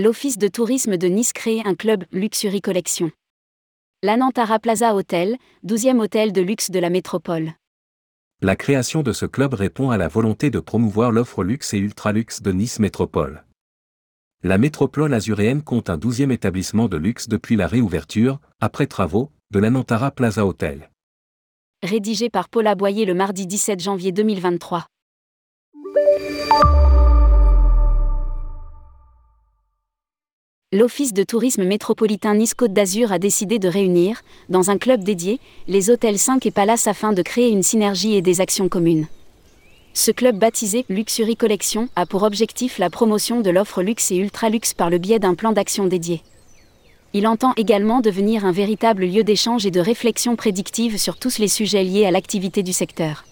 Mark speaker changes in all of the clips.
Speaker 1: L'Office de tourisme de Nice crée un club Luxury Collection. L'Anantara Plaza Hotel, 12e hôtel de luxe de la métropole.
Speaker 2: La création de ce club répond à la volonté de promouvoir l'offre luxe et ultra-luxe de Nice Métropole. La métropole azuréenne compte un 12e établissement de luxe depuis la réouverture, après travaux, de l'Anantara Plaza Hotel.
Speaker 1: Rédigé par Paula Boyer le mardi 17 janvier 2023. L'Office de tourisme métropolitain Nice-Côte d'Azur a décidé de réunir, dans un club dédié, les hôtels 5 et Palace afin de créer une synergie et des actions communes. Ce club baptisé Luxury Collection a pour objectif la promotion de l'offre luxe et ultra-luxe par le biais d'un plan d'action dédié. Il entend également devenir un véritable lieu d'échange et de réflexion prédictive sur tous les sujets liés à l'activité du secteur.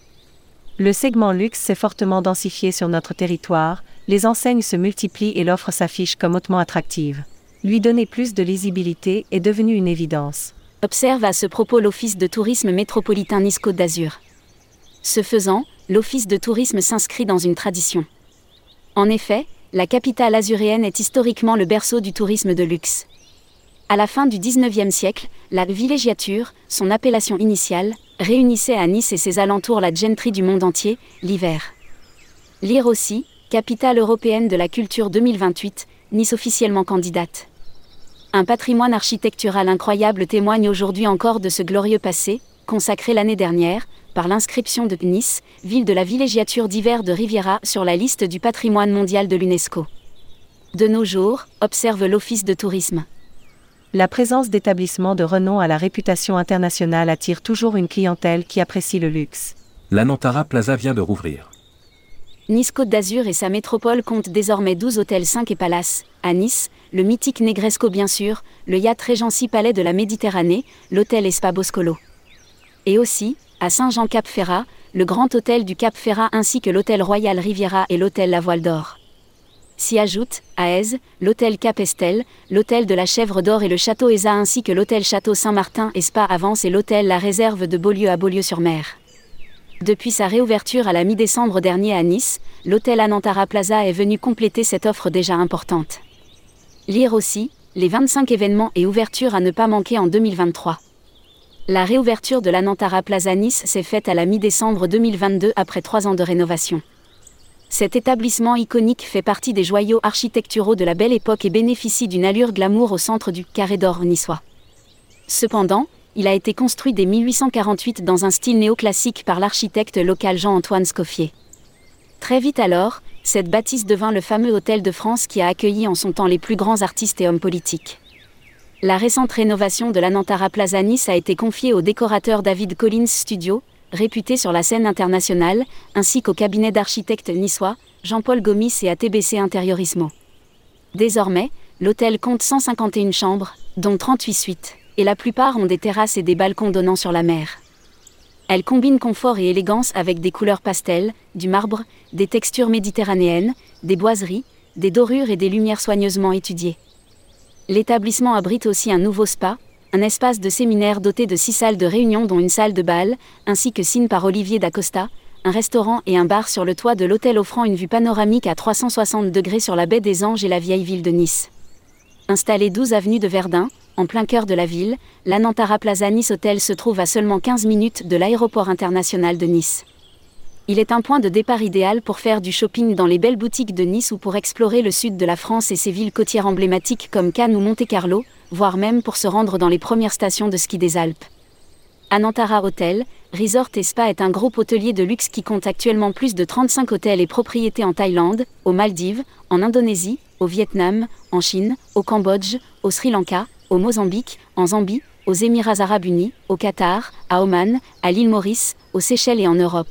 Speaker 3: Le segment luxe s'est fortement densifié sur notre territoire, les enseignes se multiplient et l'offre s'affiche comme hautement attractive. Lui donner plus de lisibilité est devenu une évidence.
Speaker 1: Observe à ce propos l'Office de tourisme métropolitain Nice-Côte d'Azur. Ce faisant, l'Office de tourisme s'inscrit dans une tradition. En effet, la capitale azuréenne est historiquement le berceau du tourisme de luxe. À la fin du XIXe siècle, la villégiature, son appellation initiale, réunissait à Nice et ses alentours la gentry du monde entier, l'hiver. Lire aussi, capitale européenne de la culture 2028, Nice officiellement candidate. Un patrimoine architectural incroyable témoigne aujourd'hui encore de ce glorieux passé, consacré l'année dernière, par l'inscription de Nice, ville de la villégiature d'hiver de Riviera, sur la liste du patrimoine mondial de l'UNESCO. De nos jours, observe l'Office de tourisme
Speaker 3: la présence d'établissements de renom à la réputation internationale attire toujours une clientèle qui apprécie le luxe.
Speaker 2: L'Anantara Plaza vient de rouvrir.
Speaker 1: Nice Côte d'Azur et sa métropole comptent désormais 12 hôtels 5 et palaces. À Nice, le mythique Negresco bien sûr, le yacht Regency Palais de la Méditerranée, l'hôtel Espa Boscolo. Et aussi, à Saint-Jean-Cap-Ferrat, le grand hôtel du Cap Ferrat ainsi que l'hôtel Royal Riviera et l'hôtel La Voile d'Or. S'y ajoutent, à Aise, l'hôtel Cap Estel, l'hôtel de la Chèvre d'Or et le château Eza ainsi que l'hôtel Château Saint-Martin et Spa Avance et l'hôtel La Réserve de Beaulieu à Beaulieu-sur-Mer. Depuis sa réouverture à la mi-décembre dernier à Nice, l'hôtel Anantara Plaza est venu compléter cette offre déjà importante. Lire aussi, les 25 événements et ouvertures à ne pas manquer en 2023. La réouverture de l'Anantara Plaza Nice s'est faite à la mi-décembre 2022 après trois ans de rénovation. Cet établissement iconique fait partie des joyaux architecturaux de la belle époque et bénéficie d'une allure glamour au centre du carré d'or niçois. Cependant, il a été construit dès 1848 dans un style néoclassique par l'architecte local Jean-Antoine Scoffier. Très vite alors, cette bâtisse devint le fameux Hôtel de France qui a accueilli en son temps les plus grands artistes et hommes politiques. La récente rénovation de l'Anantara Plaza Nice a été confiée au décorateur David Collins Studio, réputé sur la scène internationale, ainsi qu'au cabinet d'architectes niçois, Jean-Paul Gomis et ATBC Interiorismo. Désormais, l'hôtel compte 151 chambres, dont 38 suites, et la plupart ont des terrasses et des balcons donnant sur la mer. Elle combine confort et élégance avec des couleurs pastel, du marbre, des textures méditerranéennes, des boiseries, des dorures et des lumières soigneusement étudiées. L'établissement abrite aussi un nouveau spa, un espace de séminaire doté de six salles de réunion dont une salle de bal, ainsi que signe par Olivier Dacosta, un restaurant et un bar sur le toit de l'hôtel offrant une vue panoramique à 360 degrés sur la baie des Anges et la vieille ville de Nice. Installé 12 avenue de Verdun, en plein cœur de la ville, l'Anantara Plaza Nice Hotel se trouve à seulement 15 minutes de l'aéroport international de Nice. Il est un point de départ idéal pour faire du shopping dans les belles boutiques de Nice ou pour explorer le sud de la France et ses villes côtières emblématiques comme Cannes ou Monte-Carlo, voire même pour se rendre dans les premières stations de ski des Alpes. Anantara Hotel, Resort et Spa est un groupe hôtelier de luxe qui compte actuellement plus de 35 hôtels et propriétés en Thaïlande, aux Maldives, en Indonésie, au Vietnam, en Chine, au Cambodge, au Sri Lanka, au Mozambique, en Zambie, aux Émirats arabes unis, au Qatar, à Oman, à l'île Maurice, aux Seychelles et en Europe.